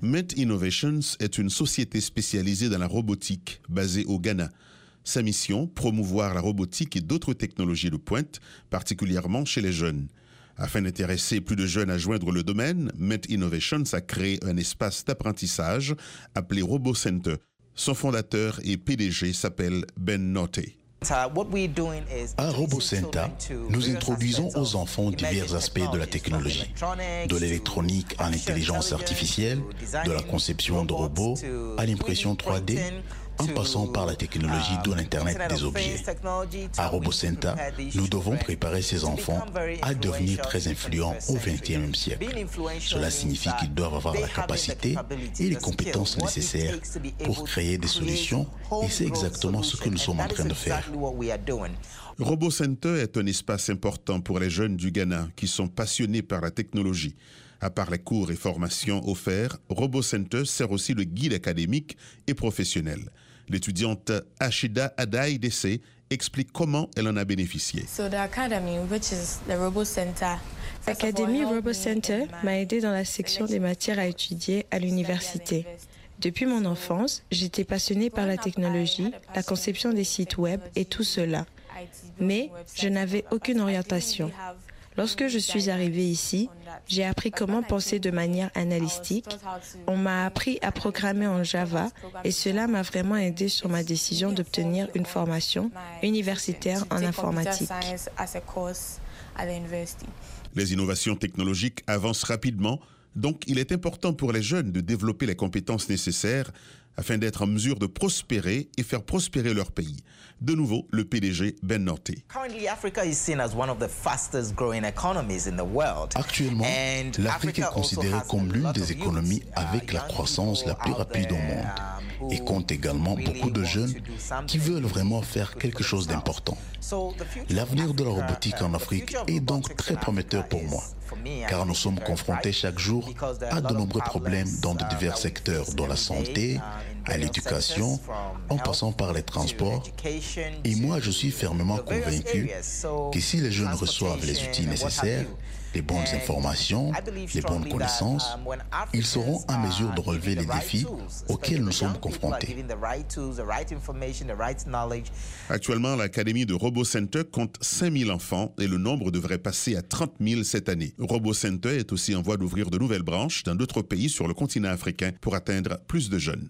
Mint Innovations est une société spécialisée dans la robotique basée au Ghana. Sa mission, promouvoir la robotique et d'autres technologies de pointe, particulièrement chez les jeunes. Afin d'intéresser plus de jeunes à joindre le domaine, Mint Innovations a créé un espace d'apprentissage appelé RoboCenter. Son fondateur et PDG s'appelle Ben Notte. À RoboCenter, nous introduisons aux enfants divers aspects de la technologie, de l'électronique à l'intelligence artificielle, de la conception de robots à l'impression 3D, en passant par la technologie de l'Internet des objets. À RoboCenter, nous devons préparer ces enfants à devenir très influents au XXIe siècle. Cela signifie qu'ils doivent avoir la capacité et les compétences nécessaires pour créer des solutions et c'est exactement ce que nous sommes en train de faire. RoboCenter est un espace important pour les jeunes du Ghana qui sont passionnés par la technologie. À part les cours et formations offerts, RoboCenter sert aussi le guide académique et professionnel. L'étudiante Ashida Adai Dessé explique comment elle en a bénéficié. L'académie RoboCenter m'a aidé dans la section des matières à étudier à l'université. Depuis mon enfance, j'étais passionnée par la technologie, la conception des sites web et tout cela. Mais je n'avais aucune orientation. Lorsque je suis arrivée ici, j'ai appris comment penser de manière analytique. On m'a appris à programmer en Java et cela m'a vraiment aidé sur ma décision d'obtenir une formation universitaire en informatique. Les innovations technologiques avancent rapidement, donc il est important pour les jeunes de développer les compétences nécessaires afin d'être en mesure de prospérer et faire prospérer leur pays. De nouveau, le PDG Ben Norte. Actuellement, l'Afrique est considérée comme l'une des économies avec la croissance la plus rapide au monde et compte également beaucoup de jeunes qui veulent vraiment faire quelque chose d'important. L'avenir de la robotique en Afrique est donc très prometteur pour moi car nous sommes confrontés chaque jour à de nombreux problèmes dans de divers secteurs, dont la santé, à l'éducation, en passant par les transports. Et moi, je suis fermement convaincu que si les jeunes reçoivent les outils nécessaires, les bonnes informations, les bonnes connaissances, ils seront en mesure de relever les défis auxquels nous sommes confrontés. Actuellement, l'Académie de RoboCenter compte 5000 enfants et le nombre devrait passer à 30 000 cette année. RoboCenter est aussi en voie d'ouvrir de nouvelles branches dans d'autres pays sur le continent africain pour atteindre plus de jeunes.